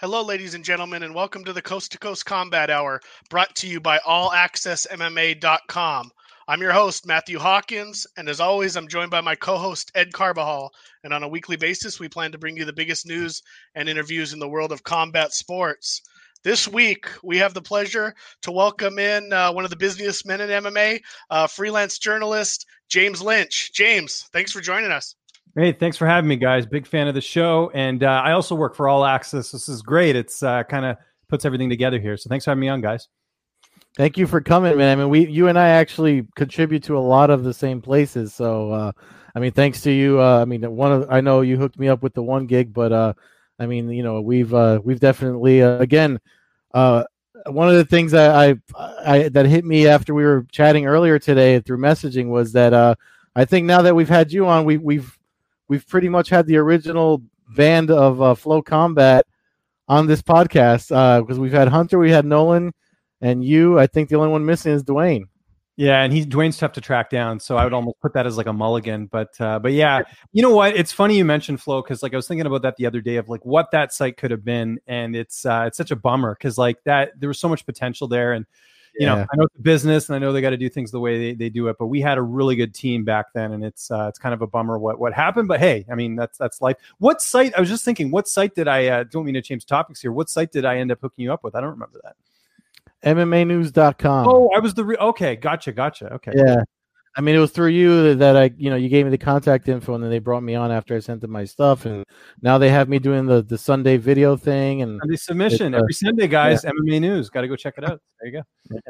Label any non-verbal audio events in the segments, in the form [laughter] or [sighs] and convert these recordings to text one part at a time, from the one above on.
Hello, ladies and gentlemen, and welcome to the Coast to Coast Combat Hour, brought to you by AllAccessMMA.com. I'm your host, Matthew Hawkins, and as always, I'm joined by my co host, Ed Carbajal. And on a weekly basis, we plan to bring you the biggest news and interviews in the world of combat sports. This week, we have the pleasure to welcome in uh, one of the busiest men in MMA, uh, freelance journalist James Lynch. James, thanks for joining us. Hey, thanks for having me, guys. Big fan of the show, and uh, I also work for All Access. This is great. It's uh, kind of puts everything together here. So thanks for having me on, guys. Thank you for coming, man. I mean, we, you and I actually contribute to a lot of the same places. So, uh, I mean, thanks to you. Uh, I mean, one of I know you hooked me up with the one gig, but uh, I mean, you know, we've uh, we've definitely uh, again. Uh, one of the things that I, I that hit me after we were chatting earlier today through messaging was that uh, I think now that we've had you on, we, we've we've pretty much had the original band of uh, FloCombat on this podcast because uh, we've had Hunter, we had Nolan, and you. I think the only one missing is Duane. Yeah, and he's Duane's tough to track down, so I would almost put that as like a mulligan. But uh, but yeah, [laughs] you know what? It's funny you mentioned Flo because like I was thinking about that the other day of like what that site could have been, and it's uh, it's such a bummer because like that there was so much potential there, and you yeah. know I know it's business and I know they got to do things the way they, they do it, but we had a really good team back then, and it's uh, it's kind of a bummer what what happened. But hey, I mean that's that's life. What site? I was just thinking, what site did I? Uh, don't mean to change topics here. What site did I end up hooking you up with? I don't remember that. MMAnews.com. Oh, I was the re- okay. Gotcha, gotcha. Okay. Yeah. I mean, it was through you that I, you know, you gave me the contact info, and then they brought me on after I sent them my stuff, and now they have me doing the the Sunday video thing and Sunday submission uh, every Sunday, guys. Yeah. MMA News, got to go check it out. There you go. Yeah.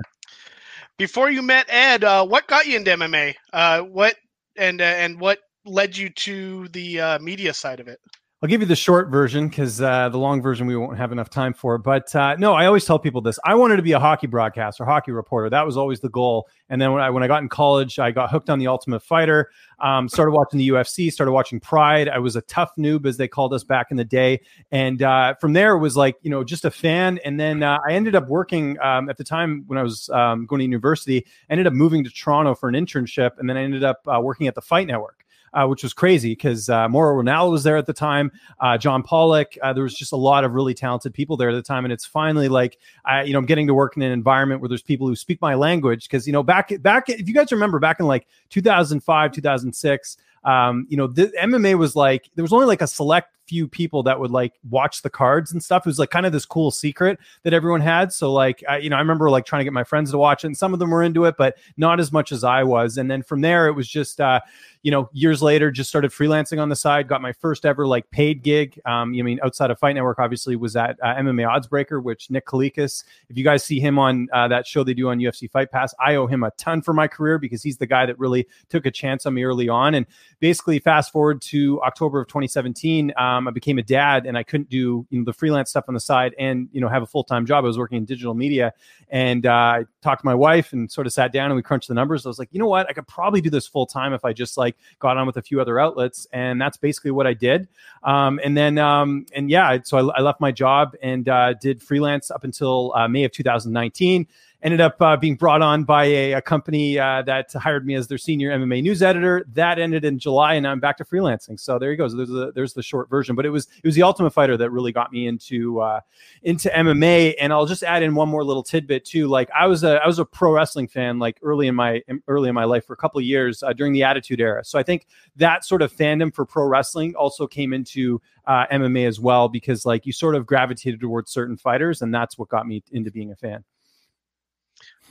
Before you met Ed, uh, what got you into MMA? Uh, what and uh, and what led you to the uh, media side of it? I'll give you the short version because uh, the long version we won't have enough time for. But uh, no, I always tell people this: I wanted to be a hockey broadcaster, hockey reporter. That was always the goal. And then when I when I got in college, I got hooked on the Ultimate Fighter. Um, started watching the UFC, started watching Pride. I was a TUF noob, as they called us back in the day. And uh, from there, it was like you know just a fan. And then uh, I ended up working um, at the time when I was um, going to university. Ended up moving to Toronto for an internship, and then I ended up uh, working at the Fight Network uh, which was crazy because uh, Mauro Ranallo was there at the time, uh, John Pollock. Uh, there was just a lot of really talented people there at the time, and it's finally like I, you know, I'm getting to work in an environment where there's people who speak my language because you know back back if you guys remember back in like 2005 2006 um, you know, the MMA was like there was only like a select few people that would like watch the cards and stuff. It was like kind of this cool secret that everyone had. So like, I, you know, I remember like trying to get my friends to watch it, and some of them were into it, but not as much as I was. And then from there, it was just, uh, you know, years later, just started freelancing on the side. Got my first ever like paid gig. Um, you mean outside of Fight Network, obviously, was at uh, MMA Oddsbreaker, which Nick Kalikas. If you guys see him on uh, that show they do on UFC Fight Pass, I owe him a ton for my career because he's the guy that really took a chance on me early on. And basically, fast forward to October of 2017, um, I became a dad, and I couldn't do you know the freelance stuff on the side and you know have a full time job. I was working in digital media, and uh, I talked to my wife and sort of sat down and we crunched the numbers. I was like, you know what, I could probably do this full time if I just like got on with a few other outlets, and that's basically what I did. Um, and then um, and yeah, so I, I, left my job and uh, did freelance up until uh, May of 2019 ended up uh, being brought on by a, a company uh, that hired me as their senior MMA news editor. That ended in July, and I'm back to freelancing. So there you go. So there's the there's the short version. But it was it was the Ultimate Fighter that really got me into uh, into MMA. And I'll just add in one more little tidbit too. Like I was a I was a pro wrestling fan like early in my early in my life for a couple years uh, during the Attitude Era. So I think that sort of fandom for pro wrestling also came into uh, MMA as well because like you sort of gravitated towards certain fighters, and that's what got me into being a fan.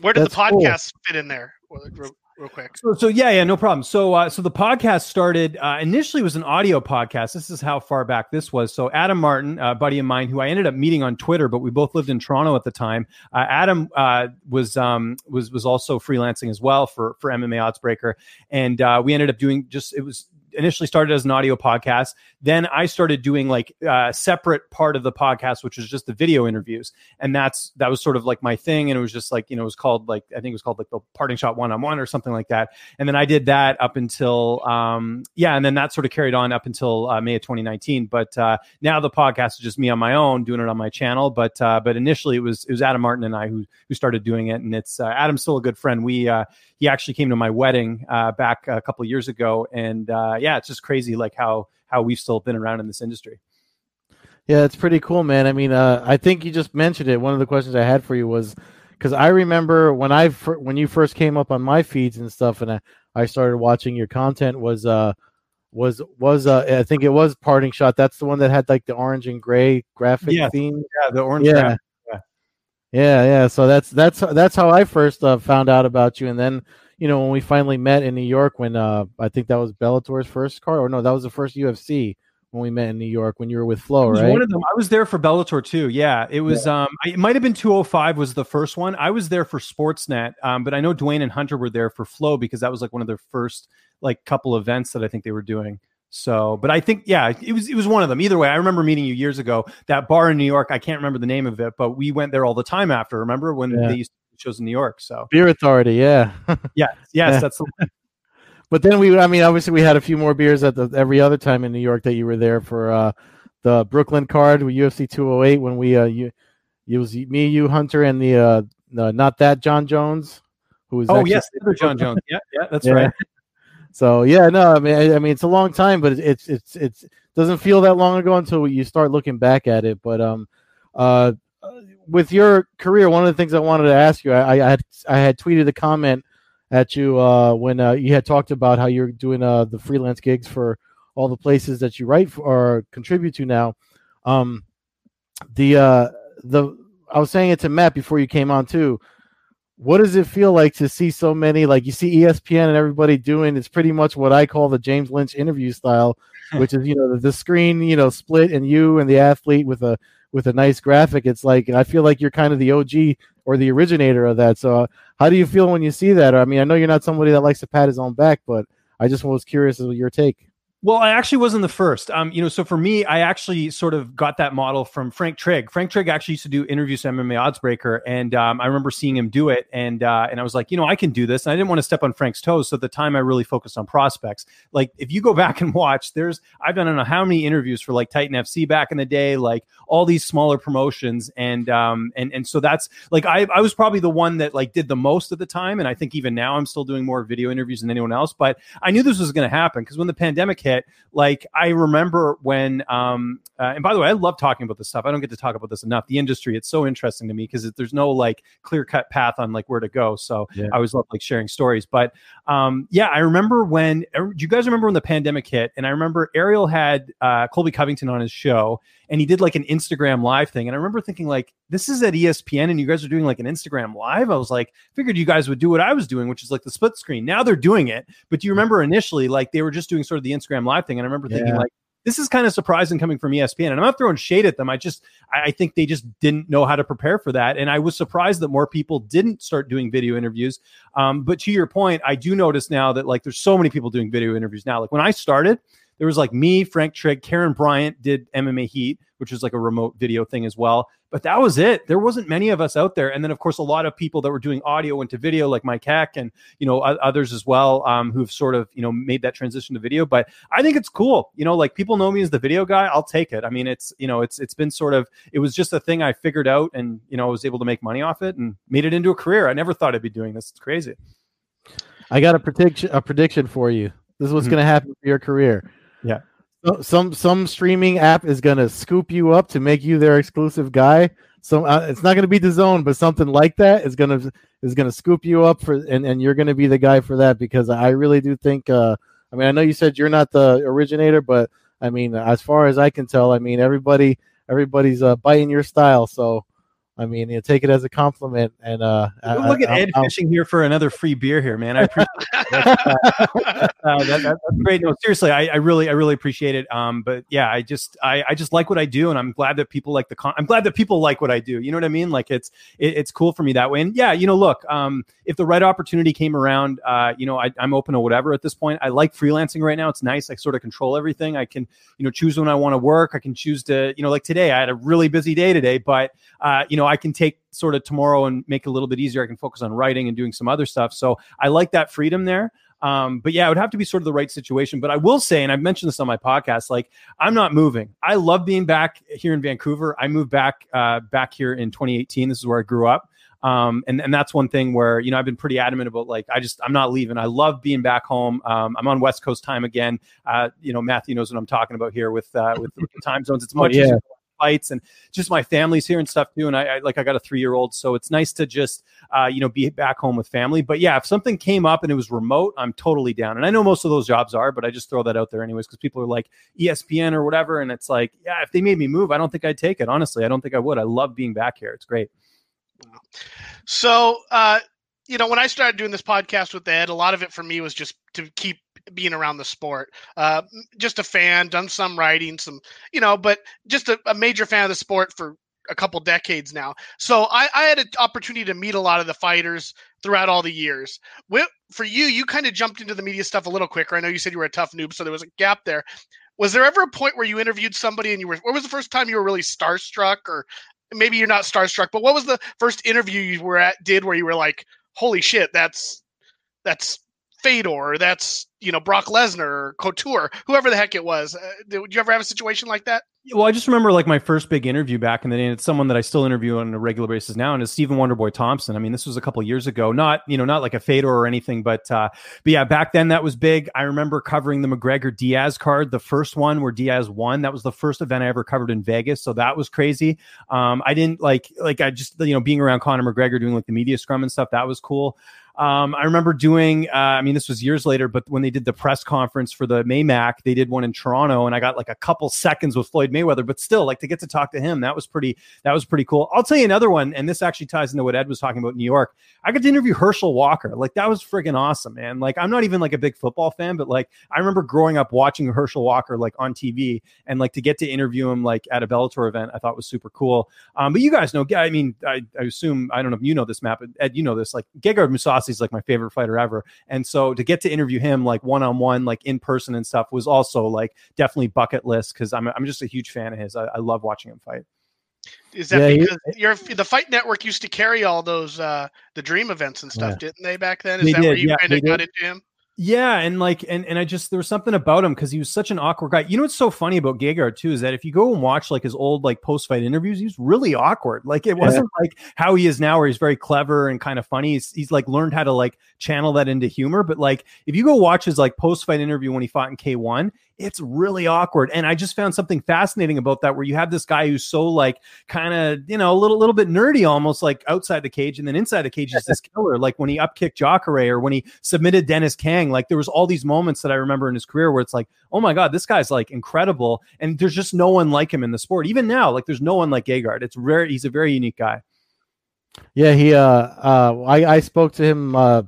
Where did That's the podcast cool. fit in there? Real, real, quick. So, so yeah, yeah, no problem. So, uh, so the podcast started uh, initially was an audio podcast. This is how far back this was. So, Adam Martin, a buddy of mine, who I ended up meeting on Twitter, but we both lived in Toronto at the time. Uh, Adam uh, was um, was was also freelancing as well for for MMA Oddsbreaker, and uh, we ended up doing just it was initially started as an audio podcast. Then I started doing like a uh, separate part of the podcast, which was just the video interviews, and that's that was sort of like my thing. And it was just like you know, it was called like I think it was called like the Parting Shot One on One or something like that. And then I did that up until um, yeah, and then that sort of carried on up until uh, May of 2019. But uh, now the podcast is just me on my own doing it on my channel. But uh, but initially it was it was Adam Martin and I who who started doing it, and it's uh, Adam's still a good friend. We uh, he actually came to my wedding back a couple years ago, and uh, yeah, it's just crazy like how how we've still been around in this industry. Yeah, it's pretty cool, man. I mean, uh, I think you just mentioned it. One of the questions I had for you was because I remember when I when you first came up on my feeds and stuff, and I, I started watching your content was uh was was uh I think it was Parting Shot. That's the one that had like the orange and gray graphic yeah. theme. Yeah, the orange. Yeah. Yeah, yeah. So that's that's that's how I first uh, found out about you, and then you know when we finally met in New York, when uh, I think that was Bellator's first card, or no, that was the first UFC when we met in New York when you were with Flo, right? One of them. I was there for Bellator too. Yeah, it was. Yeah. Um, it might have been 205 was the first one. I was there for Sportsnet, um, but I know Duane and Hunter were there for Flo because that was like one of their first like couple events that I think they were doing. So, but I think yeah, it was it was one of them. Either way, I remember meeting you years ago. That bar in New York, I can't remember the name of it, but we went there all the time after. Remember when yeah. they used to shows in New York? So Beer Authority, yeah, yeah, [laughs] yes, yeah. that's. The [laughs] but then we, I mean, obviously we had a few more beers at the every other time in New York that you were there for uh, the Brooklyn card with UFC 208 when we uh you it was me, you, Hunter, and the uh the, not that John Jones who was oh yes, Jon Jones, yeah, yeah, that's yeah. right. [laughs] So yeah, no, I mean, I, I, mean, it's a long time, but it's it's it's doesn't feel that long ago until you start looking back at it. But um, uh, with your career, one of the things I wanted to ask you, I, I had I had tweeted a comment at you uh, when uh, you had talked about how you're doing uh, the freelance gigs for all the places that you write for, or contribute to now. Um, the uh, the I was saying it to Matt before you came on too what does it feel like to see so many like you see espn and everybody doing it's pretty much what i call the james lynch interview style [laughs] which is you know the, the, screen you know split and you and the athlete with a with a nice graphic it's like i feel like you're kind of the og or the originator of that. So uh, how do you feel when you see that? I mean i know you're not somebody that likes to pat his own back but i just was curious as your take well, I actually wasn't the first. Um, you know, so for me, I actually sort of got that model from Frank Trigg. Frank Trigg actually used to do interviews to MMA Oddsbreaker, and um, I remember seeing him do it, and uh, and I was like, you know, I can do this. And I didn't want to step on Frank's toes, so at the time, I really focused on prospects. Like, if you go back and watch, there's I've done I don't know how many interviews for like Titan FC back in the day, like all these smaller promotions, and um, and and so that's like I I was probably the one that like did the most at the time, and I think even now I'm still doing more video interviews than anyone else. But I knew this was going to happen because when the pandemic hit, like I remember when, um, uh, and by the way, I love talking about this stuff. I don't get to talk about this enough. The industry, it's so interesting to me because there's no like clear cut path on like where to go. So yeah. I always love like sharing stories. But um, yeah, I remember when, er, do you guys remember when the pandemic hit? And I remember Ariel had uh, Colby Covington on his show and he did like an Instagram live thing. And I remember thinking like, this is at ESPN and you guys are doing like an Instagram live. I was like, figured you guys would do what I was doing, which is like the split screen. Now they're doing it. But do you remember initially like they were just doing sort of the Instagram live thing? And I remember thinking yeah. like, this is kind of surprising coming from ESPN. And I'm not throwing shade at them. I just I think they just didn't know how to prepare for that. And I was surprised that more people didn't start doing video interviews. Um, but to your point, I do notice now that like there's so many people doing video interviews now. Like when I started, there was like me, Frank Trigg, Karyn Bryant did MMA Heat, which was like a remote video thing as well. But that was it. There wasn't many of us out there. And then, of course, a lot of people that were doing audio into video, like Mike Heck and you know others as well, um, who've sort of you know made that transition to video. But I think it's cool. You know, like people know me as the video guy. I'll take it. I mean, it's you know, it's it's been sort of it was just a thing I figured out, and you know, I was able to make money off it and made it into a career. I never thought I'd be doing this. It's crazy. I got a prediction a prediction for you. This is what's mm-hmm. going to happen for your career. Yeah some some streaming app is gonna scoop you up to make you their exclusive guy. So uh, it's not gonna be DAZN, but something like that is gonna is gonna scoop you up for, and and you're gonna be the guy for that because I really do think. Uh, I mean, I know you said you're not the originator, but I mean, as far as I can tell, I mean everybody everybody's uh, biting your style. So I mean, you take it as a compliment. And uh, look at I, Ed I, fishing here for another free beer here, man. I appreciate [laughs] [laughs] uh, that, that, that's great. No, seriously, I, I, really, I really appreciate it. Um, but yeah, I just, I, I just like what I do, and I'm glad that people like the. Con- I'm glad that people like what I do. You know what I mean? Like it's, it, it's cool for me that way. And yeah, you know, look, um, if the right opportunity came around, uh, you know, I, I'm open to whatever at this point. I like freelancing right now. It's nice. I sort of control everything. I can, you know, choose when I want to work. I can choose to, you know, like today, I had a really busy day today, but uh, you know, I can take sort of tomorrow and make it a little bit easier. I can focus on writing and doing some other stuff. So I like that freedom there. Um, but yeah, it would have to be sort of the right situation. But I will say, and I've mentioned this on my podcast, like I'm not moving. I love being back here in Vancouver. I moved back uh, back here in 2018. This is where I grew up. Um, and, and that's one thing where, you know, I've been pretty adamant about like, I just, I'm not leaving. I love being back home. Um, I'm on West Coast time again. Uh, you know, Matthew knows what I'm talking about here with, uh, with, with the time zones. It's oh, much oh, yeah. easier fights and just my family's here and stuff too. And I, I like I got a three year old, so it's nice to just uh, you know be back home with family. But yeah, if something came up and it was remote, I'm totally down. And I know most of those jobs are, but I just throw that out there anyways because people are like ESPN or whatever, and it's like yeah, if they made me move, I don't think I'd take it. Honestly, I don't think I would. I love being back here. It's great. So, uh, you know, when I started doing this podcast with Ed, a lot of it for me was just to keep being around the sport. Uh, just a fan, done some writing, some, you know, but just a, a major fan of the sport for a couple decades now. So I, I, had an opportunity to meet a lot of the fighters throughout all the years. for you, you kind of jumped into the media stuff a little quicker. I know you said you were a TUF noob, so there was a gap there. Was there ever a point where you interviewed somebody and you were, what was the first time you were really starstruck or maybe you're not starstruck, but what was the first interview you were at, did where you were like, holy shit, that's, that's Fedor, that's you know Brock Lesnar or Couture, whoever the heck it was. Uh, did you ever have a situation like that? Well, I just remember like my first big interview back in the day, and it's someone that I still interview on a regular basis now, and it's Stephen Wonderboy Thompson. I mean, this was a couple years ago, not you know not like a Fedor or anything, but uh, but yeah, back then that was big. I remember covering the McGregor Diaz card, the first one where Diaz won. That was the first event I ever covered in Vegas, so that was crazy. Um, I didn't like like I just you know being around Conor McGregor doing like the media scrum and stuff. That was cool. Um, I remember doing, uh, I mean, this was years later, but when they did the press conference for the Maymac, they did one in Toronto, and I got like a couple seconds with Floyd Mayweather, but still, like to get to talk to him, that was pretty, that was pretty cool. I'll tell you another one, and this actually ties into what Ed was talking about in New York. I got to interview Herschel Walker. Like that was friggin' awesome, man. Like I'm not even like a big football fan, but like I remember growing up watching Herschel Walker like on TV, and like to get to interview him like at a Bellator event, I thought was super cool. Um, but you guys know, I mean, I, I assume I don't know if you know this map, but Ed, you know this. Like Gegard Mousasi is like my favorite fighter fighter ever. And so to get to interview him like one on one, like in person and stuff was also like definitely bucket list because I'm I'm just a huge fan of his. I, I love watching him fight. Is that yeah, because he, your the Fight Network used to carry all those uh the Dream events and stuff, yeah. didn't they back then? Is they that did, where you yeah, kind of got into him? Yeah, and like, and and I just there was something about him because he was such an awkward guy. You know what's so funny about Gegard too is that if you go and watch like his old like post fight interviews, he's really awkward. Like it wasn't like how he is now, where he's very clever and kind of funny. He's, he's like learned how to like channel that into humor. But like if you go watch his like post fight interview when he fought in K one, it's really awkward. And I just found something fascinating about that where you have this guy who's so like kind of, you know, a little little bit nerdy almost like outside the cage and then inside the cage is this [laughs] killer. Like when he upkicked Jacare or when he submitted Dennis Kang, like there was all these moments that I remember in his career where it's like, oh my God, this guy's like incredible. And there's just no one like him in the sport. Even now, like there's no one like Gegard. It's very he's a very unique guy. Yeah, he uh uh I, I spoke to him uh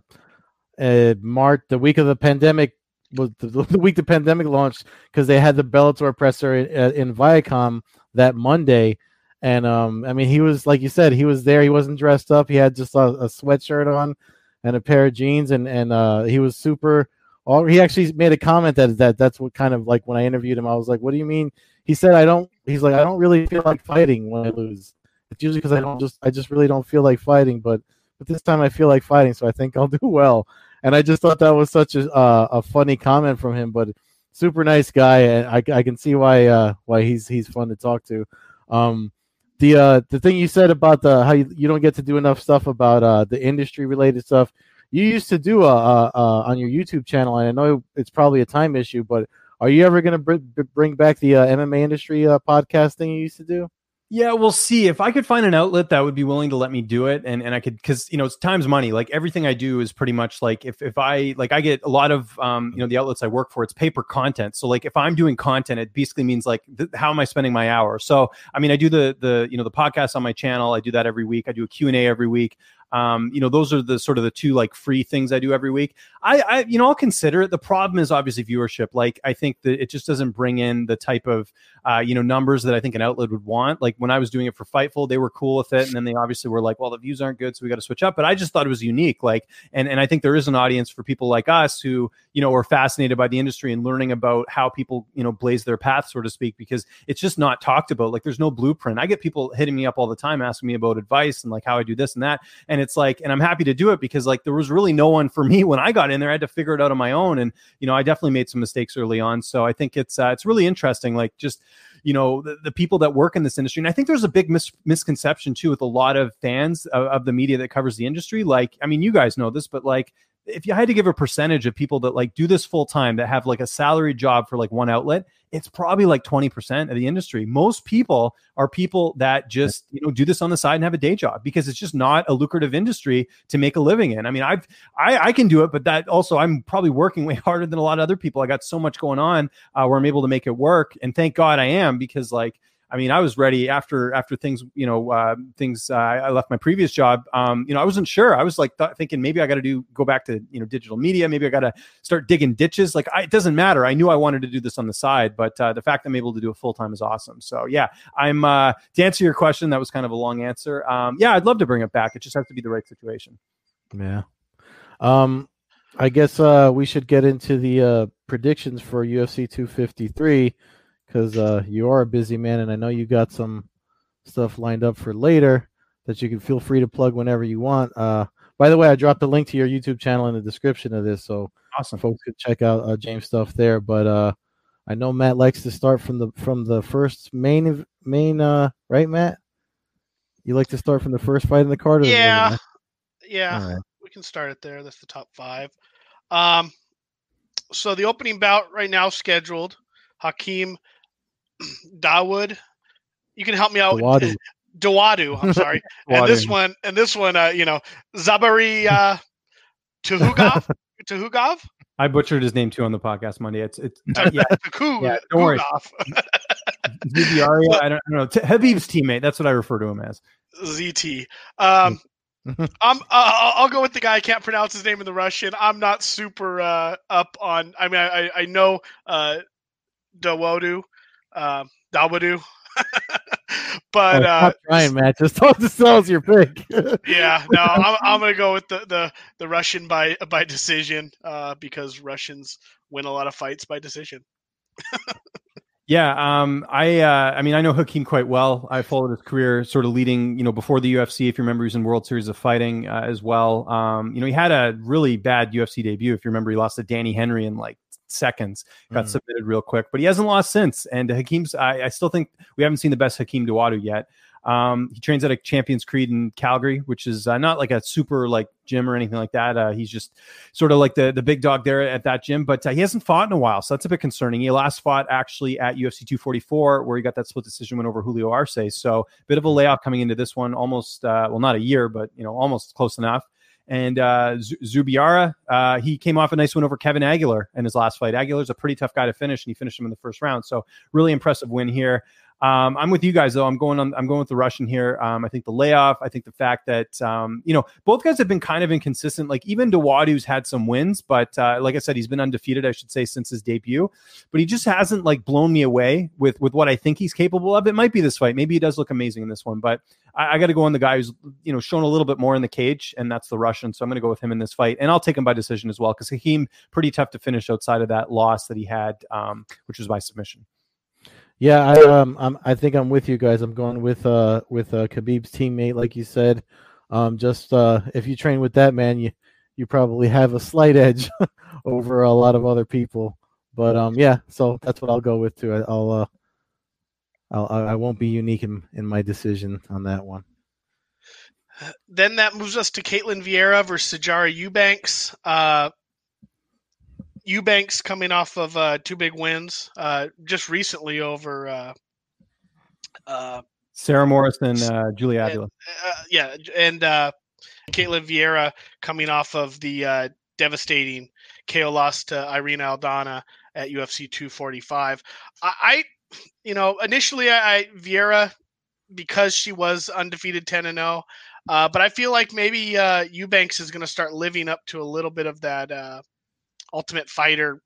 uh March the week of the pandemic was the, [laughs] the week the pandemic launched because they had the Bellator presser in, uh, in Viacom that Monday, and um, I mean he was like you said he was there. He wasn't dressed up. He had just a, a sweatshirt on and a pair of jeans, and and uh, he was super. All he actually made a comment that that that's what kind of like when I interviewed him, I was like, "What do you mean?" He said, "I don't." He's like, "I don't really feel like fighting when I lose. It's usually because I don't just I just really don't feel like fighting, but." But this time I feel like fighting, so I think I'll do well and I just thought that was such a uh, a funny comment from him. But super nice guy, and I, I can see why uh, why he's he's fun to talk to. Um, the uh, the thing you said about the how you, you don't get to do enough stuff about uh, the industry related stuff. You used to do uh, uh, uh, on your YouTube channel, and I know it's probably a time issue, but are you ever going to br- bring back the uh, MMA industry uh, podcasting you used to do? Yeah, we'll see. If I could find an outlet that would be willing to let me do it and, and I could cuz you know, it's time's money. Like everything I do is pretty much like if if I like I get a lot of um you know, the outlets I work for, it's paper content. So like if I'm doing content, it basically means like th- how am I spending my hour? So, I mean, I do the the you know, the podcast on my channel. I do that every week. I do a Q&A every week. Um, you know, those are the sort of the two like free things I do every week. I, I, you know, I'll consider it. The problem is obviously viewership. Like, I think that it just doesn't bring in the type of, uh, you know, numbers that I think an outlet would want. Like when I was doing it for Fightful, they were cool with it, and then they obviously were like, well, the views aren't good, so we got to switch up. But I just thought it was unique. Like, and and I think there is an audience for people like us who, you know, are fascinated by the industry and learning about how people, you know, blaze their path, so to speak, because it's just not talked about. Like, there's no blueprint. I get people hitting me up all the time asking me about advice and like how I do this and that, and it's like, and I'm happy to do it because like there was really no one for [laughs] me when I got in there. I had to figure it out on my own, and you know, I definitely made some mistakes early on. So I think it's uh, it's really interesting. Like just you know the, the, people that work in this industry and i think there's a big mis- misconception too with a lot of fans of, of, the media that covers the industry like i mean you guys know this but like if you had to give a percentage of people that like do this full time that have like a salary job for like one outlet it's probably like 20% of the industry. Most people are people that just you know do this on the side and have a day job because it's just not a lucrative industry to make a living in. I mean i've i, I can do it but that also i'm probably working way [laughs] harder than a lot of other people. I got so much going on uh, where i'm able to make it work. And thank god i am because like I mean, I was ready after after things, you know, uh, things. Uh, I left my previous job. Um, you know, I wasn't sure. I was like th- thinking maybe I got to do go back to you know digital media. Maybe I got to start digging ditches. Like I, it doesn't matter. I knew I wanted to do this on the side, but uh, the fact that I'm able to do it full time is awesome. So yeah, I'm uh, to answer your question. That was kind of a long answer. Um, yeah, I'd love to bring it back. It just has to be the right situation. Yeah. Um, I guess uh, we should get into the uh, predictions for UFC 253 because uh, you are a busy man, and I know you got some stuff lined up for later that you can feel free to plug whenever you want. Uh, by the way, I dropped the link to your YouTube channel in the description of this, so awesome folks could check out uh, James stuff there. But uh, I know Matt likes to start from the from the first main main uh, right, Matt. You like to start from the first fight in the card? Yeah, yeah, right. we can start it there. That's the top five. Um, so the opening bout right now scheduled. Hakeem [clears throat] Dawood. You can help me out. Dawodu. [laughs] Dawodu I'm [laughs] sorry. and this one, and this one, uh, you know, Zabari uh, [laughs] Tukhugov. Tukhugov. I butchered his name too on the podcast Monday. It's it's uh, yeah, yeah. Don't worry. Zubaira, I don't, I don't know. T- Khabib's teammate. That's what I refer to him as. ZT. Um, I'm. Uh, I'll go with the guy. I can't pronounce his name in the Russian. I'm not super uh, up on. I mean, I I know uh, Dawodu uh, Dawadu. [laughs] but oh, uh, trying, Matt. Just [laughs] don't disclose your pick. yeah, no, [laughs] I'm, I'm gonna go with the, the the Russian by by decision uh, because Russians win a lot of fights by decision. yeah, um, I uh, I mean I know Hakeem quite well. I followed his career, sort of leading, you know, before the UFC. If you remember, he was in World Series of Fighting uh, as well. Um, you know, he had a really bad UFC debut. If you remember, he lost to Danny Henry in like seconds. Got mm. submitted real quick, but he hasn't lost since. And Hakeem's, I, I, still think we haven't seen the best Hakeem Dawodu yet. Um, he trains at a Champions Creed in Calgary, which is uh, not like a super like gym or anything like that. Uh, he's just sort of like the the big dog there at that gym, but uh, he hasn't fought in a while, so that's a bit concerning. He last fought actually at UFC 244, where he got that split decision win over Julio Arce. So a bit of a layoff coming into this one, almost uh, well not a year, but you know almost close enough. And uh, Zubaira, uh, he came off a nice win over Kevin Aguilar in his last fight. Aguilar's a pretty tough guy to finish, and he finished him in the first round. So really impressive win here. Um, I'm with you guys though. I'm going on. I'm going with the Russian here. Um, I think the layoff. I think the fact that um, you know both guys have been kind of inconsistent. Like even Dawodu's had some wins, but uh, like I said, he's been undefeated. I should say since his debut, but he just hasn't like blown me away with with what I think he's capable of. It might be this fight. Maybe he does look amazing in this one, but I, I got to go on the guy who's you know shown a little bit more in the cage, and that's the Russian. So I'm going to go with him in this fight, and I'll take him by decision as well because Hakeem pretty tough to finish outside of that loss that he had, um, which was by submission. Yeah, I um, I'm, I think I'm with you guys. I'm going with uh with uh Khabib's teammate, like you said. Um, just uh, if you train with that man, you you probably have a slight [laughs] edge [laughs] over a lot of other people. But um, yeah, so that's what I'll go with too. I, will uh, I'll I won't be unique in in my decision on that one. Then that moves us to Ketlen Vieira versus Sijara Eubanks. Uh, Eubanks coming off of uh, two big wins uh, just recently over uh, uh, Sarah Morris and uh, Julia Avila. Uh, yeah, and uh, Ketlen Vieira coming off of the uh, devastating KO loss to Irene Aldana at UFC 245. I, I you know, initially I, I Vieira because she was undefeated 10 and 0. Uh, but I feel like maybe uh, Eubanks is going to start living up to a little bit of that uh, Ultimate Fighter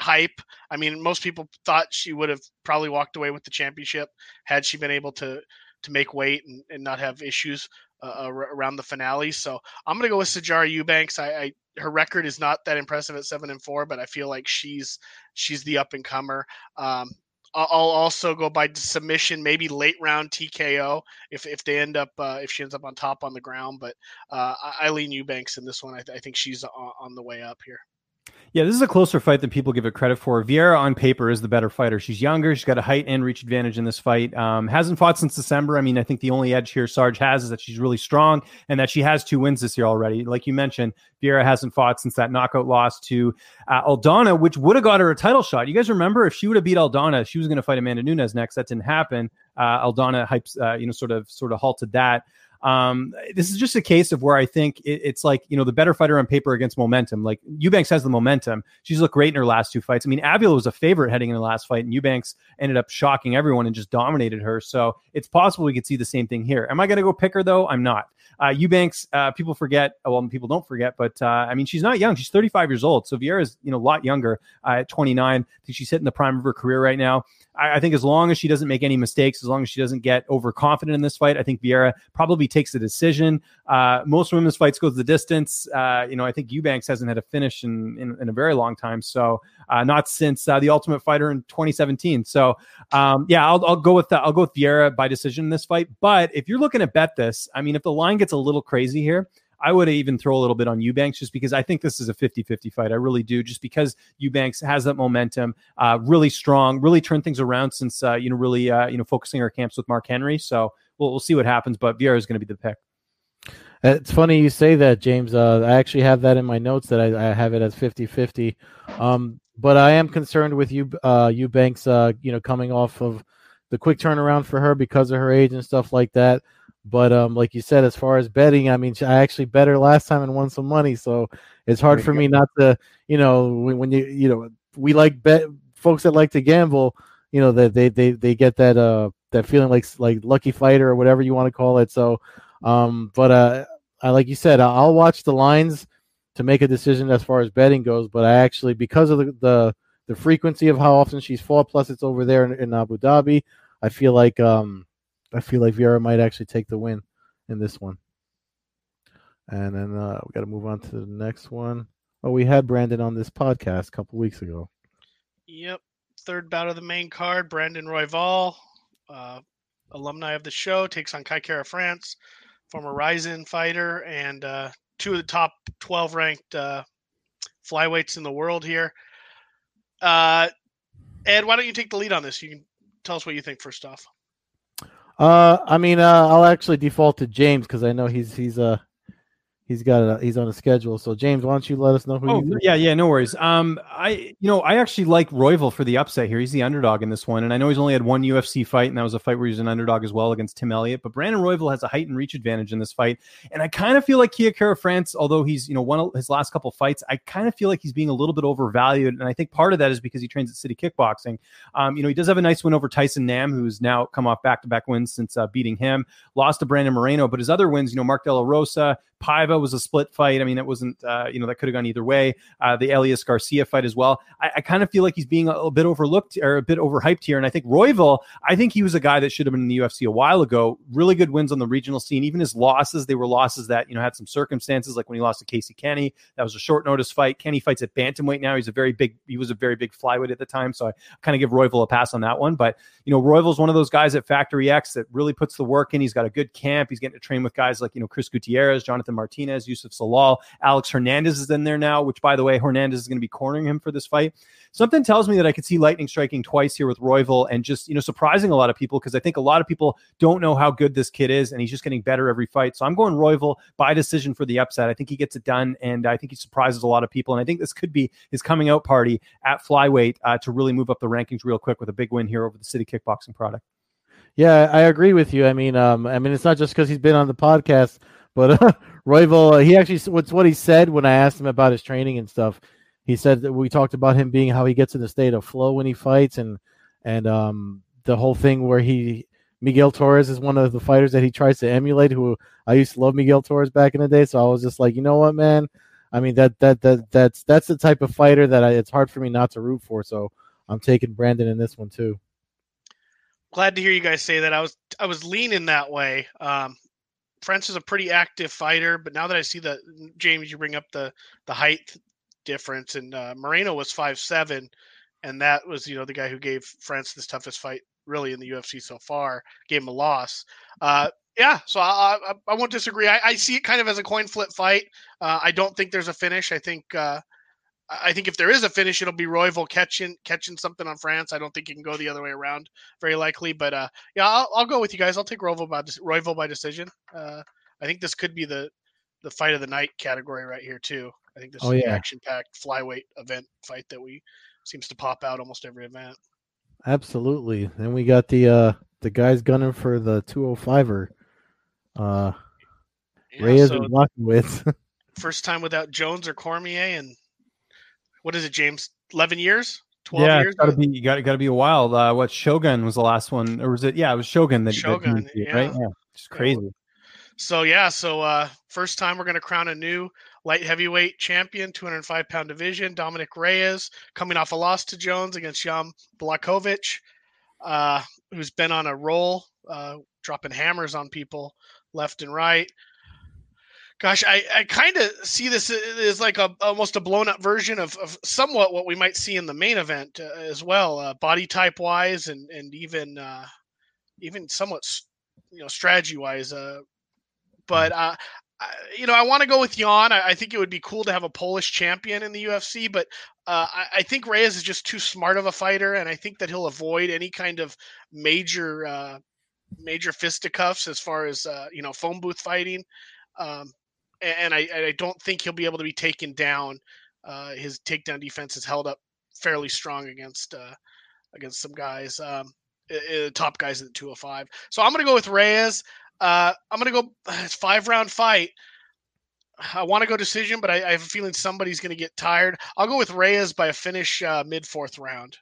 hype. I mean, most people thought she would have probably walked away with the championship had she been able to to make weight and, and not have issues uh, around the finale. So I'm going to go with Sijara Eubanks. I, I, her record is not that impressive at seven and four, but I feel like she's she's the up and comer. Um, I'll also go by submission, maybe late round TKO if if they end up uh, if she ends up on top on the ground. But uh, Eileen Eubanks in this one, I, th- I think she's on, on the way up here. Yeah, this is a closer fight than people give it credit for. Vieira on paper is the better fighter. She's younger. She's got a height and reach advantage in this fight. Um, hasn't fought since December. I mean, I think the only edge here Sarge has is that she's really strong and that she has two wins this year already. Like you mentioned, Vieira hasn't fought since that knockout loss to uh, Aldana, which would have got her a title shot. You guys remember if she would have beat Aldana, she was going to fight Amanda Nunes next. That didn't happen. Uh, Aldana hypes, uh, you know, sort of sort of halted that. Um, this is just a case of where I think it, it's like, you know, the better fighter on paper against momentum. Like Eubanks has the momentum. She's looked great in her last two fights. I mean, Avila was a favorite heading in the last fight, and Eubanks ended up shocking everyone and just dominated her. So it's possible we could see the same thing here. Am I going to go pick her, though? I'm not. Uh, Eubanks, uh, people forget, well, people don't forget, but uh, I mean, she's not young. She's 35 years old. So Vieira's, you know, a lot younger uh, at 29. I think she's hitting the prime of her career right now. I, I, think as long as she doesn't make any mistakes, as long as she doesn't get overconfident in this fight, I think Vieira probably takes the decision. Uh, most women's fights goes the distance. Uh, you know, I think Eubanks hasn't had a finish in, in, in a very long time. So uh, not since uh, the Ultimate Fighter in 2017. So um, yeah, I'll, I'll go with that. I'll go with Vieira by decision in this fight. But if you're looking to bet this, I mean, if the line gets a little crazy here, I would even throw a little bit on Eubanks just because I think this is a 50 50 fight. I really do, just because Eubanks has that momentum, uh, really strong, really turned things around since, uh, you know, really, uh, you know, focusing our camps with Mark Henry. So we'll, we'll see what happens, but Vieira is going to be the pick. It's funny you say that, James. Uh, I actually have that in my notes that I, I have it as 50 50. Um, but I am concerned with you, uh, Eubanks, uh, you know, coming off of the quick turnaround for her because of her age and stuff like that. But um, like you said, as far as betting, I mean, I actually bet her last time and won some money, so it's hard for me not to, you know, when, when, you, you know, we like bet folks that like to gamble, you know, that they they they get that uh that feeling like like lucky fighter or whatever you want to call it. So, um, but uh, I like you said, I'll watch the lines to make a decision as far as betting goes. But I actually, because of the the, the frequency of how often she's fought, plus it's over there in, in Abu Dhabi, I feel like um I feel like Vieira might actually take the win in this one. And then uh, we got to move on to the next one. Oh, we had Brandon on this podcast a couple weeks ago. Yep. Third bout of the main card. Brandon Royval, uh, alumni of the show, takes on Kai Kara France, former Rizin fighter, and uh, two of the top 12 ranked uh, flyweights in the world here. Uh, Ed, why don't you take the lead on this? You can tell us what you think first off. Uh, I mean, uh, I'll actually default to James because I know he's he's uh he's got a, he's on a schedule. So James, why don't you let us know who? Oh yeah, yeah, no worries. Um, I you know I actually like Royval for the upset here. He's the underdog in this one, and I know he's only had one UFC fight, and that was a fight where he was an underdog as well against Tim Elliott. But Brandon Royval has a height and reach advantage in this fight, and I kind of feel like Kai Kara France, although he's you know won his last couple fights, I kind of feel like he's being a little bit overvalued, and I think part of that is because he trains at City Kickboxing. Um, you know he does have a nice win over Tyson Nam, who's now come off back to back wins since uh, beating him. Lost to Brandon Moreno, but his other wins, you know Mark De La Rosa, Paiva was a split fight. I mean, it wasn't, uh, you know, that could have gone either way. Uh, the Elias Garcia fight as well. I, I kind of feel like he's being a, a, bit overlooked or a bit overhyped here. And I think Royval, I think he was a guy that should have been in the UFC a while ago. Really good wins on the regional scene. Even his losses, they were losses that, you know, had some circumstances, like when he lost to Casey Kenney. That was a short notice fight. Kenney fights at bantamweight now. He's a very big, he was a very big flyweight at the time. So I kind of give Royval a pass on that one. But, you know, Royval's one of those guys at Factory X that really puts the work in. He's got a good camp. He's getting to train with guys like, you know, Chris Gutierrez, Jonathan Martinez, Youssef Zalal. Alex Hernandez is in there now, which, by the way, Hernandez is going to be cornering him for this fight. Something tells me that I could see lightning striking twice here with Royval and just, you know, surprising a lot of people because I think a lot of people don't know how good this kid is and he's just getting better every fight. So I'm going Royval by decision for the upset. I think he gets it done and I think he surprises a lot of people. And I think this could be his coming out party at flyweight uh, to really move up the rankings real quick with a big win here over the City Kickboxing product. Yeah, I agree with you. I mean, um, I mean, it's not just because he's been on the podcast, but uh, [laughs] Royval, uh, he actually what's what he said when I asked him about his training and stuff. He said that we talked about him being how he gets in a state of flow when he fights, and and um, the whole thing where he Miguel Torres is one of the fighters that he tries to emulate. Who I used to love Miguel Torres back in the day, so I was just like, you know what, man. I mean that that that that's that's the type of fighter that I, it's hard for me not to root for. So I'm taking Brandon in this one too. Glad to hear you guys say that. I was I was leaning that way. Um, France is a pretty active fighter, but now that I see that James, you bring up the the height difference, and uh, Moreno was five seven, and that was you know the guy who gave France this toughest fight really in the UFC so far, gave him a loss. Uh, yeah, so I, I, I won't disagree. I, I, see it kind of as a coin flip fight. Uh, I don't think there's a finish. I think uh, I think if there is a finish, it'll be Royval catching catching something on France. I don't think it can go the other way around, very likely. But uh, yeah, I'll, I'll go with you guys. I'll take Royval by Royval by decision. Uh, I think this could be the the fight of the night category right here too. I think this oh, is yeah. action packed flyweight event fight that we seems to pop out almost every event. Absolutely. Then we got the uh the guys gunning for the 205er. Uh yeah, Reyes so and with. [laughs] first time without Jones or Cormier and what is it, James? Eleven years? Twelve yeah, years? Gotta be you got got to be a while. Uh, what Shogun was the last one, or was it? Yeah, it was Shogun that Shogun, that yeah. right? Yeah, it's crazy. So yeah, so uh, first time we're gonna crown a new light heavyweight champion, 205 pound division. Dominick Reyes coming off a loss to Jones against Jan Blachowicz, uh, who's been on a roll, uh, dropping hammers on people left and right gosh, I, I kind of see this as like a almost a blown up version of, of somewhat what we might see in the main event uh, as well, uh, body type wise, and and even uh, even somewhat you know strategy wise. Uh, but uh, I, you know, I want to go with Jan. I, I, think it would be cool to have a Polish champion in the UFC, but uh, I, I, think Reyes is just too smart of a fighter, and I think that he'll avoid any kind of major major fisticuffs as far as you know phone booth fighting. Um, and I, I don't think he'll be able to be taken down. Uh, his takedown defense is held up fairly strong against uh, against some guys, um, top guys at the 205. So I'm going to go with Reyes. Uh, I'm going to go. [sighs] It's five round fight. I want to go decision, but I, I, have a feeling somebody's going to get tired. I'll go with Reyes by a finish uh, mid fourth round.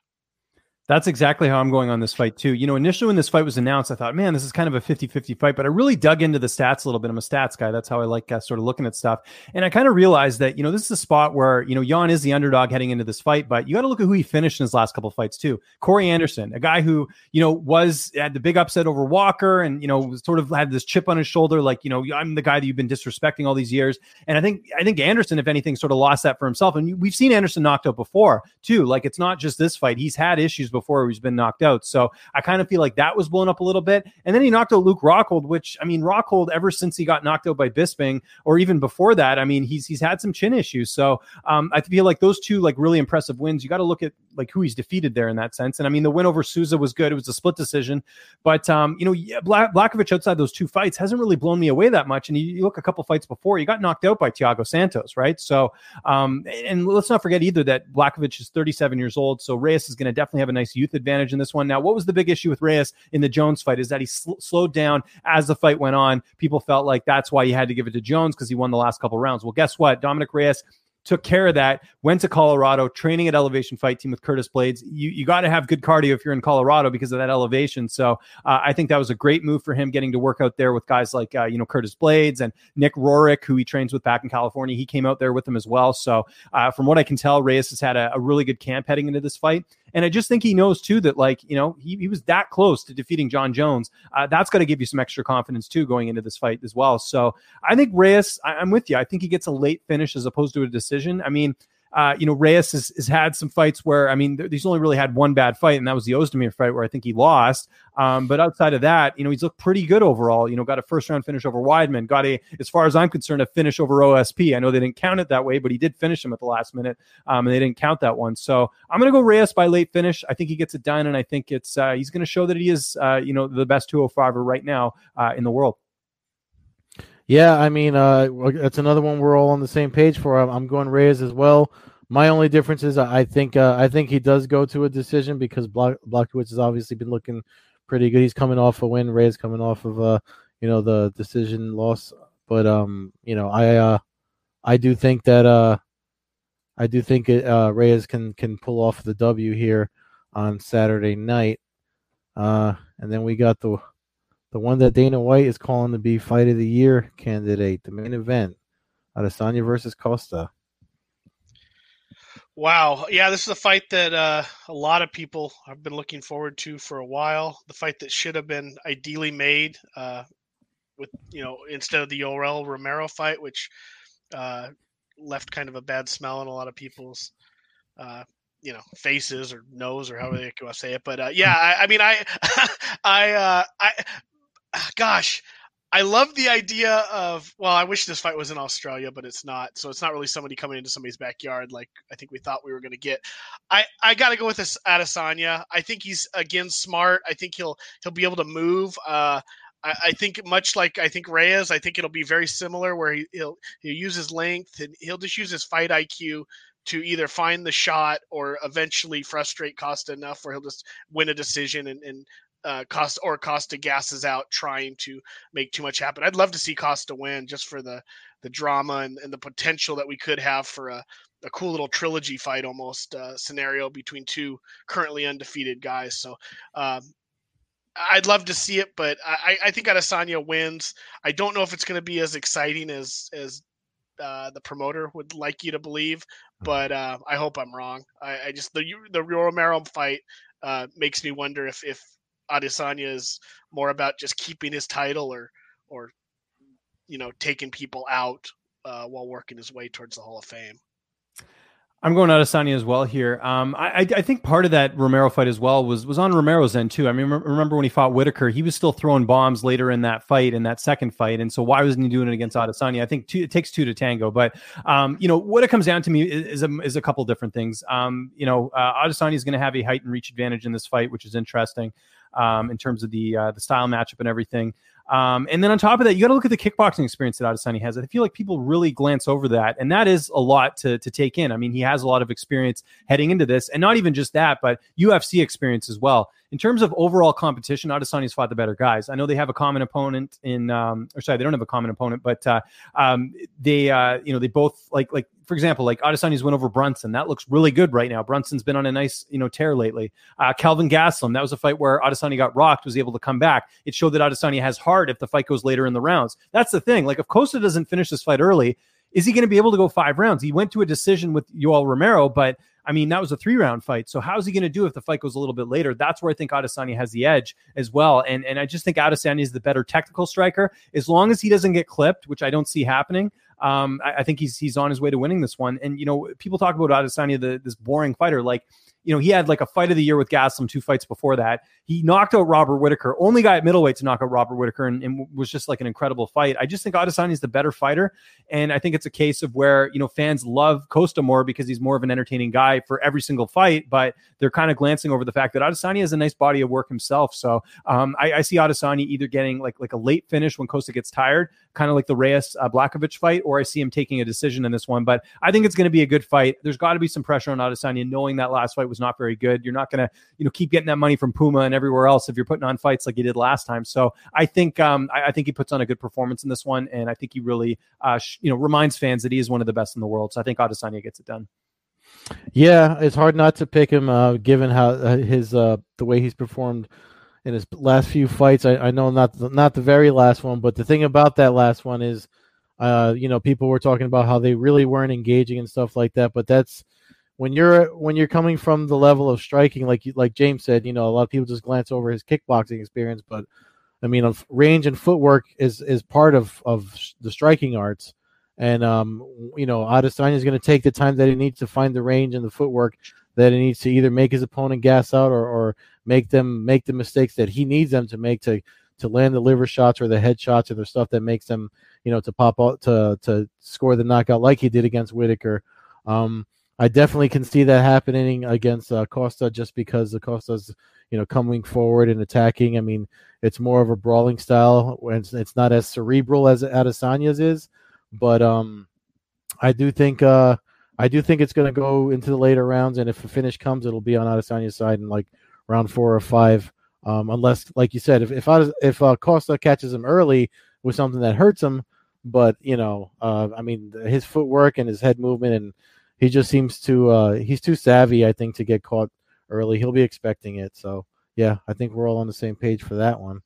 That's exactly how I'm going on this fight too. You know, initially when this fight was announced, I thought, man, this is kind of a 50-50 fight, but I really dug into the stats a little bit. I'm a stats guy. That's how I like uh, sort of looking at stuff. And I kind of realized that, you know, this is a spot where, you know, Jan is the underdog heading into this fight, but you got to look at who he finished in his last couple fights too. Corey Anderson, a guy who, you know, was had the big upset over Walker and, you know, sort of had this chip on his shoulder like, you know, I'm the guy that you've been disrespecting all these years. And I think I think Anderson if anything sort of lost that for himself. And we've seen Anderson knocked out before too. Like it's not just this fight. He's had issues before he's been knocked out. So I kind of feel like that was blown up a little bit. And then he knocked out Luke Rockhold, which I mean, Rockhold ever since he got knocked out by Bisping, or even before that, I mean, he's he's had some chin issues. So um, I feel like those two like really impressive wins. You got to look at like who he's defeated there in that sense. And I mean, the win over Souza was good. It was a split decision, but um, you know, yeah, Blachowicz outside those two fights hasn't really blown me away that much. And you, you look a couple fights before, he got knocked out by Thiago Santos, right? So um, and let's not forget either that Blachowicz is 37 years old, so Reyes is going to definitely have a nice youth advantage in this one. Now, what was the big issue with Reyes in the Jones fight? Is that he sl- slowed down as the fight went on. People felt like that's why you had to give it to Jones because he won the last couple rounds. Well, guess what? Dominick Reyes took care of that, went to Colorado, training at Elevation Fight Team with Curtis Blaydes. You, you got to have good cardio if you're in Colorado because of that elevation. So uh, I think that was a great move for him getting to work out there with guys like, uh, you know, Curtis Blaydes and Nick Rourke, who he trains with back in California. He came out there with him as well. So uh, from what I can tell, Reyes has had a, a really good camp heading into this fight. And I just think he knows too that like you know he, he was that close to defeating Jon Jones. Uh, that's got to give you some extra confidence too going into this fight as well. So I think Reyes, I, I'm with you. I think he gets a late finish as opposed to a decision. I mean, uh, you know, Reyes has, has, had some fights where, I mean, he's only really had one bad fight, and that was the Oezdemir fight where I think he lost. Um, but outside of that, you know, he's looked pretty good overall. You know, got a first round finish over Weidman, got a, as far as I'm concerned, a finish over OSP. I know they didn't count it that way, but he did finish him at the last minute, um, and they didn't count that one. So I'm going to go Reyes by late finish. I think he gets it done, and I think it's uh, he's going to show that he is, uh, you know, the best 205er right now uh, in the world. Yeah, I mean, uh, that's another one we're all on the same page for. I'm going Reyes as well. My only difference is I think uh, I think he does go to a decision because Block- has obviously been looking pretty good. He's coming off a win. Reyes coming off of uh, you know the decision loss, but um, you know I uh, I do think that uh, I do think it, uh, Reyes can can pull off the W here on Saturday night. Uh, and then we got the the one that Dana White is calling to be fight of the year candidate, the main event, Adesanya versus Costa. Wow. Yeah, this is a fight that uh, a lot of people have been looking forward to for a while. The fight that should have been ideally made uh, with, you know, instead of the Yoel Romero fight, which uh, left kind of a bad smell in a lot of people's, uh, you know, faces or nose or however they want to say it. But uh, yeah, I, I, mean, I, [laughs] I, uh, I, [sighs] gosh, I love the idea of well, I wish this fight was in Australia, but it's not. So it's not really somebody coming into somebody's backyard like I think we thought we were going to get. I I got to go with this Adesanya. I think he's again smart. I think he'll he'll be able to move. Uh, I, think much like I think Reyes, I think it'll be very similar where he, he'll he'll use his length and he'll just use his fight IQ to either find the shot or eventually frustrate Costa enough where he'll just win a decision and, and uh, Costa or Costa gasses out trying to make too much happen. I'd love to see Costa win just for the the drama and, and the potential that we could have for a, a cool little trilogy fight almost uh, scenario between two currently undefeated guys. So um, I'd love to see it, but I, I think Adesanya wins. I don't know if it's going to be as exciting as as uh, the promoter would like you to believe, mm-hmm. but uh, I hope I'm wrong. I, I just the the Romero fight uh, makes me wonder if if Adesanya is more about just keeping his title or or you know taking people out uh, while working his way towards the Hall of Fame. I'm going Adesanya as well here. Um, I, I, think part of that Romero fight as well was was on Romero's end too. I mean, remember when he fought Whitaker, he was still throwing bombs later in that fight, in that second fight, and so why wasn't he doing it against Adesanya? I think two, it takes two to tango. But um, you know what it comes down to me is, a, is a couple different things. Um, you know, uh, Adesanya is going to have a height and reach advantage in this fight, which is interesting um, in terms of the uh, the style matchup and everything. Um, and then on top of that, you got to look at the kickboxing experience that Adesanya has. I feel like people really glance over that, and that is a lot to to take in. I mean, he has a lot of experience heading into this, and not even just that, but UFC experience as well. In terms of overall competition, Adesanya's fought the better guys. I know they have a common opponent in, um, or sorry, they don't have a common opponent, but uh, um, they, uh, you know, they both like like for example, like Adesanya's win over Brunson. That looks really good right now. Brunson's been on a nice, you know, tear lately. Uh, Kelvin Gastelum, that was a fight where Adesanya got rocked, was able to come back. It showed that Adesanya has heart if the fight goes later in the rounds. That's the thing. Like if Costa doesn't finish this fight early, is he going to be able to go five rounds? He went to a decision with Yoel Romero, but I mean, that was a three round fight. So how's he going to do if the fight goes a little bit later? That's where I think Adesanya has the edge as well. And and I just think Adesanya is the better technical striker. As long as he doesn't get clipped, which I don't see happening, um, I, I, think he's he's on his way to winning this one. And you know, people talk about Adesanya, the, this boring fighter. Like you know, he had like a fight of the year with Gastelum two fights before that. He knocked out Robert Whitaker, only guy at middleweight to knock out Robert Whitaker, and, and was just like an incredible fight. I just think Adesanya is the better fighter, and I think it's a case of where you know fans love Costa more because he's more of an entertaining guy for every single fight, but they're kind of glancing over the fact that Adesanya has a nice body of work himself. So um, I, I, see Adesanya either getting like like a late finish when Costa gets tired, kind of like the Reyes uh, Blachowicz fight, or I see him taking a decision in this one. But I think it's going to be a good fight. There's got to be some pressure on Adesanya, knowing that last fight was not very good. You're not going to, you know, keep getting that money from Puma and everywhere else if you're putting on fights like you did last time. So I think, um, I, I think he puts on a good performance in this one, and I think he really, uh, sh- you know, reminds fans that he is one of the best in the world. So I think Adesanya gets it done. Yeah, it's hard not to pick him, uh, given how uh, his uh, the way he's performed in his last few fights. I, I know not the, not the very last one, but the thing about that last one is, uh, you know, people were talking about how they really weren't engaging and stuff like that. But that's when you're when you're coming from the level of striking, like like James said, you know, a lot of people just glance over his kickboxing experience, but I mean, range and footwork is is part of of the striking arts, and um, you know, Adesanya is going to take the time that he needs to find the range and the footwork that he needs to either make his opponent gas out or or make them make the mistakes that he needs them to make to to land the liver shots or the head shots or the stuff that makes them, you know, to pop out to to score the knockout like he did against Whitaker. Um, I definitely can see that happening against uh, Costa just because the Costa's you know coming forward and attacking. I mean, it's more of a brawling style. It's, it's not as cerebral as Adesanya's is, but um, I do think uh, I do think it's going to go into the later rounds, and if a finish comes, it'll be on Adesanya's side in like round four or five. Um, unless, like you said, if if if uh, Costa catches him early with something that hurts him, but you know, uh, I mean, his footwork and his head movement and he just seems to uh, he's too savvy, I think, to get caught early. He'll be expecting it. So yeah, I think we're all on the same page for that one.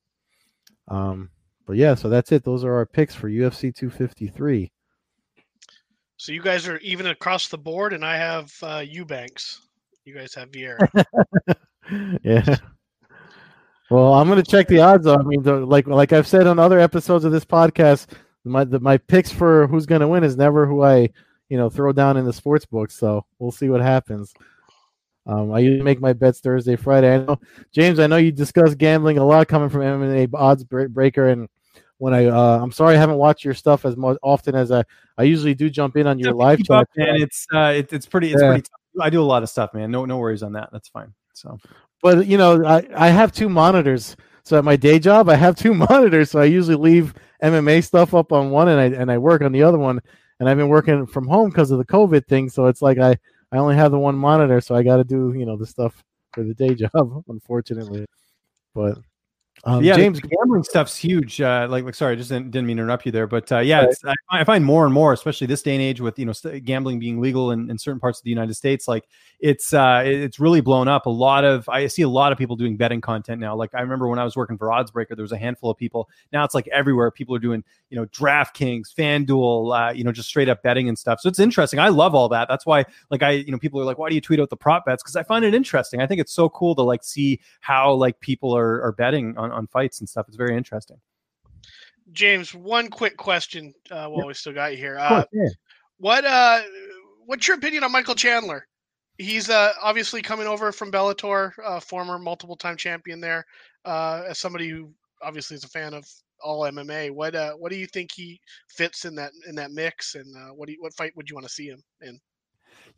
Um, but yeah, so that's it. Those are our picks for UFC 253. So you guys are even across the board, and I have uh, Eubanks. You guys have Vieira. [laughs] yeah. Well, I'm gonna check the odds. I mean, the, like like I've said on other episodes of this podcast, my the, my picks for who's gonna win is never who I you know throw down in the sports book. So we'll see what happens. Um, I usually make my bets Thursday, Friday. I know James. I know you discuss gambling a lot coming from MMA Odds Breaker, and when I uh, I'm sorry I haven't watched your stuff as much often as I I usually do. Jump in on your live chat, and it's uh, it, it's pretty it's yeah. pretty. Tough. I do a lot of stuff, man. No no worries on that. That's fine. So but you know, I, I have two monitors. So at my day job, I have two [laughs] monitors. So I usually leave MMA stuff up on one and I and I work on the other one. And I've been working from home because of the COVID thing. So it's like I, I only have the one monitor, so I gotta do, you know, the stuff for the day [laughs] job, unfortunately. But um, yeah, James gambling stuff's huge. Uh, like, like, sorry, I just didn't, didn't mean to interrupt you there, but uh, yeah, right. I, I, find more and more, especially this day and age, with you know gambling being legal in, in certain parts of the United States, like it's uh, it's really blown up. A lot of I see a lot of people doing betting content now. Like I remember when I was working for Oddsbreaker, there was a handful of people. Now it's like everywhere. People are doing you know DraftKings, FanDuel, uh, you know just straight up betting and stuff. So it's interesting. I love all that. That's why like I you know people are like, why do you tweet out the prop bets? Because I find it interesting. I think it's so cool to like see how like people are are betting on on, on fights and stuff. It's very interesting. James, one quick question uh, while yeah. we still got you here. Uh, yeah. What uh, what's your opinion on Michael Chandler? He's uh, obviously coming over from Bellator, uh, former multiple time champion there. Uh, as somebody who obviously is a fan of all MMA, what uh, what do you think he fits in that in that mix, and uh, what do you, what fight would you want to see him in?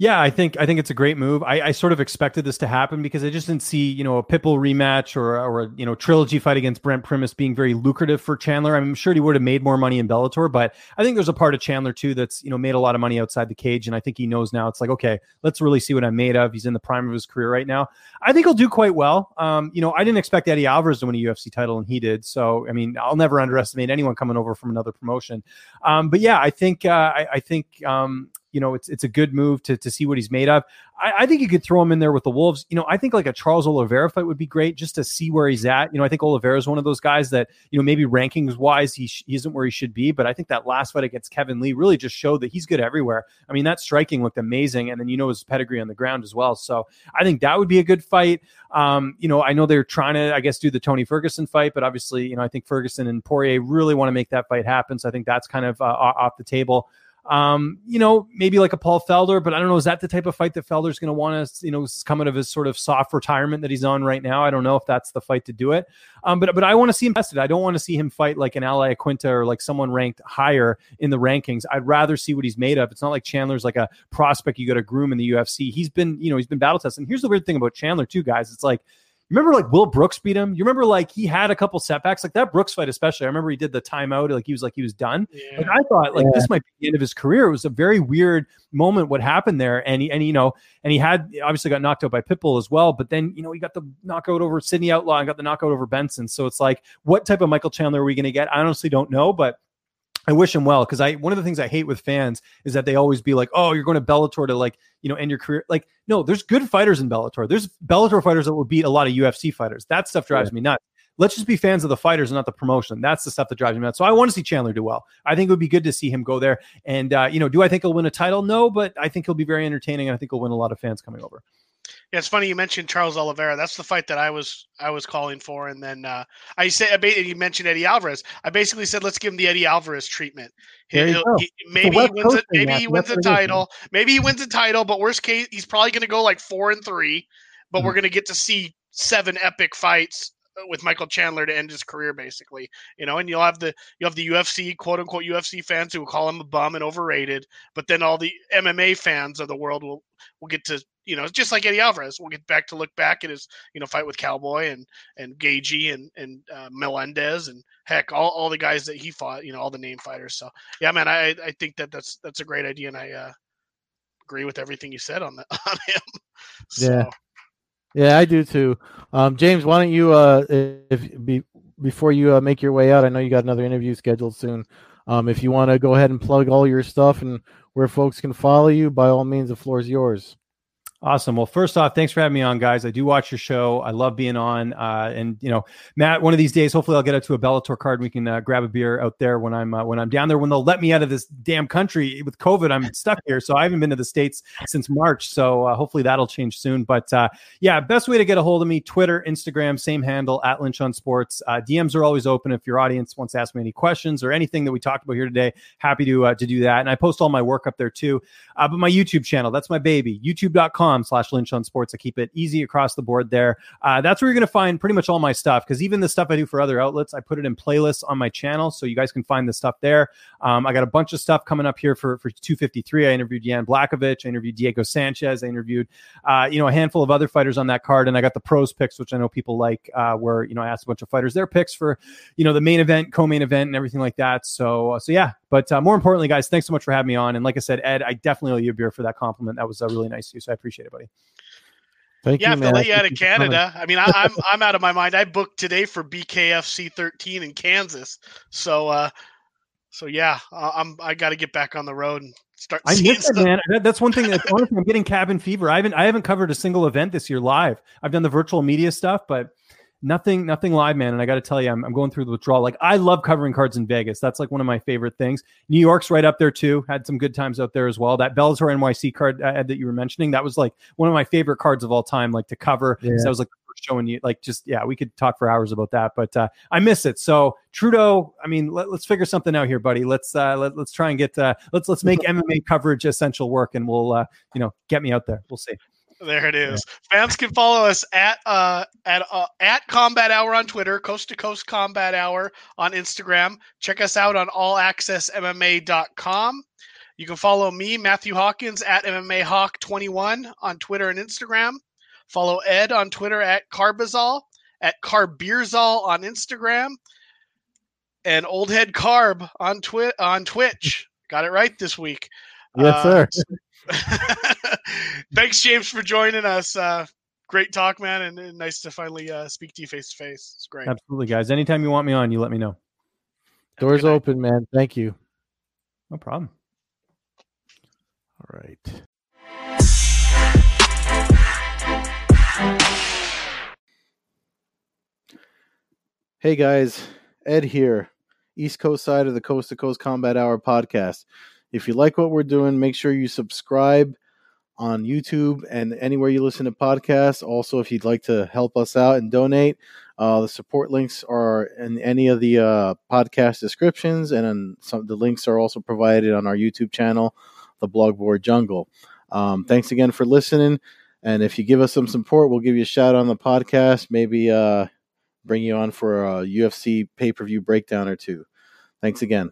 Yeah, I think I think it's a great move. I, I, sort of expected this to happen because I just didn't see you know a Pitbull rematch or or a you know trilogy fight against Brent Primus being very lucrative for Chandler. I'm sure he would have made more money in Bellator, but I think there's a part of Chandler too that's you know made a lot of money outside the cage, and I think he knows now. It's like okay, let's really see what I'm made of. He's in the prime of his career right now. I think he'll do quite well. Um, you know, I didn't expect Eddie Alvarez to win a UFC title, and he did. So I mean, I'll never underestimate anyone coming over from another promotion. Um, but yeah, I think uh, I, I, think um, you know, it's it's a good move to to see what he's made of. I, I, think you could throw him in there with the Wolves. You know, I think like a Charles Oliveira fight would be great just to see where he's at. You know, I think Oliveira is one of those guys that you know maybe rankings wise he, sh- he isn't where he should be, but I think that last fight against Kevin Lee really just showed that he's good everywhere. I mean, that striking looked amazing, and then you know his pedigree on the ground as well. So I think that would be a good fight. Um, you know, I know they're trying to, I guess, do the Tony Ferguson fight, but obviously, you know, I think Ferguson and Poirier really want to make that fight happen. So I think that's kind of uh, off the table. Um, you know, maybe like a Paul Felder, but I don't know. Is that the type of fight that Felder's going to want to, you know, come out of his sort of soft retirement that he's on right now? I don't know if that's the fight to do it. Um, but but I want to see him tested. I don't want to see him fight like an Al Iaquinta or like someone ranked higher in the rankings. I'd rather see what he's made of. It's not like Chandler's like a prospect you got to groom in the UFC. He's been, you know, he's been battle tested. And here's the weird thing about Chandler too, guys. It's like remember like Will Brooks beat him? You remember like he had a couple setbacks, like that Brooks fight, especially. I remember he did the timeout, like he was like he was done. Yeah. Like I thought like yeah. this might be the end of his career. It was a very weird moment what happened there. And he and you know, and he had obviously got knocked out by Pitbull as well, but then you know he got the knockout over Sidney Outlaw and got the knockout over Benson. So it's like, what type of Michael Chandler are we gonna get? I honestly don't know, but I wish him well because I one of the things I hate with fans is that they always be like, "Oh, you're going to Bellator to like you know end your career." Like, no, there's good fighters in Bellator. There's Bellator fighters that will beat a lot of UFC fighters. That stuff drives yeah. me nuts. Let's just be fans of the fighters and not the promotion. That's the stuff that drives me nuts. So I want to see Chandler do well. I think it would be good to see him go there. And uh, you know, do I think he'll win a title? No, but I think he'll be very entertaining, and I think he'll win a lot of fans coming over. Yeah, it's funny you mentioned Charles Oliveira. That's the fight that I was I was calling for, and then uh, I said you mentioned Eddie Alvarez. I basically said let's give him the Eddie Alvarez treatment. He, he, maybe he wins it. Maybe he wins the title. Maybe he wins the title. But worst case, he's probably going to go like four and three. But mm-hmm. we're going to get to see seven epic fights with Michael Chandler to end his career, basically. You know, and you'll have the you have the UFC quote unquote UFC fans who will call him a bum and overrated, but then all the MMA fans of the world will will get to you know just like Eddie Alvarez, we'll get back to look back at his you know fight with Cowboy and and Gaethje and and uh, Melendez and heck all, all the guys that he fought, you know, all the name fighters. So yeah, man, I I think that that's that's a great idea, and I uh, agree with everything you said on the [laughs] on him. So. Yeah. Yeah, I do too. Um, James, why don't you, uh, if be, before you uh, make your way out, I know you got another interview scheduled soon. Um, if you want to go ahead and plug all your stuff and where folks can follow you, by all means, the floor is yours. Awesome. Well, first off, thanks for having me on, guys. I do watch your show. I love being on. Uh, and you know, Matt, one of these days, hopefully, I'll get out to a Bellator card. And we can uh, grab a beer out there when I'm uh, when I'm down there. When they'll let me out of this damn country with COVID, I'm stuck here, so I haven't been to the states since March. So uh, hopefully that'll change soon. But uh, yeah, best way to get a hold of me: Twitter, Instagram, same handle at Lynch on Sports. Uh, DMs are always open if your audience wants to ask me any questions or anything that we talked about here today. Happy to to do that. And I post all my work up there too. but my YouTube channel, that's my baby. YouTube.com/slash Lynch on Sports. I keep it easy across the board there. Uh, that's where you're going to find pretty much all my stuff because even the stuff I do for other outlets, I put it in playlists on my channel. So you guys can find the stuff there. Um, I got a bunch of stuff coming up here for, for 253. I interviewed Jan Blachowicz. I interviewed Diego Sanchez. I interviewed, uh, you know, a handful of other fighters on that card. And I got the pros picks, which I know people like, uh, where, you know, I asked a bunch of fighters their picks for, you know, the main event, co-main event and everything like that. So, uh, so yeah, but uh, more importantly, guys, thanks so much for having me on. And like I said, Ed, I definitely owe you a beer for that compliment. That was uh, really nice of you. So I appreciate it, buddy. Thank yeah, you, man. I have to let you out of Canada. I mean, I, am I'm, I'm out of my mind. I booked today for BKFC 13 in Kansas. So, uh, so yeah, I'm I got to get back on the road and start. I miss it, man. That's one thing that honestly, I'm getting cabin fever. I haven't I haven't covered a single event this year live. I've done the virtual media stuff, but nothing nothing live man and i got to tell you I'm, I'm going through the withdrawal. Like i love covering cards in vegas. That's like one of my favorite things. New york's right up there too. Had some good times out there as well. That bellator nyc card uh, that you were mentioning that was like one of my favorite cards of all time like to cover. Yeah. so i was like showing you like just yeah we could talk for hours about that but uh, i miss it. So trudeau i mean let, us figure something out here buddy. Let's uh let, us try and get uh let's let's make [laughs] mma coverage essential work and we'll uh you know get me out there. We'll see there it is. Yeah. Fans can follow us at uh, at uh, at Combat Hour on Twitter, Coast to Coast Combat Hour on Instagram. Check us out on allaccessmma.com. You can follow me, Matthew Hawkins, at MMA Hawk21 on Twitter and Instagram. Follow Ed on Twitter at Carbazol, at Carbeerzol on Instagram, and Old Head Carb on Twi- on Twitch. Got it right this week. Yes, uh, sir. [laughs] Thanks, James, for joining us. Uh, great talk, man, and, and nice to finally uh, speak to you face to face. It's great. Absolutely, guys. Anytime you want me on, you let me know. Doors open, man. Thank you. No problem. All right. Hey guys, Ed here, East Coast side of the Coast to Coast Combat Hour podcast. If you like what we're doing, make sure you subscribe on YouTube and anywhere you listen to podcasts. Also, if you'd like to help us out and donate, uh, the support links are in any of the uh, podcast descriptions, and some the links are also provided on our YouTube channel, the Blogboard Jungle. Um, thanks again for listening, and if you give us some support, we'll give you a shout on the podcast. Maybe uh, bring you on for a UFC pay per view breakdown or two. Thanks again.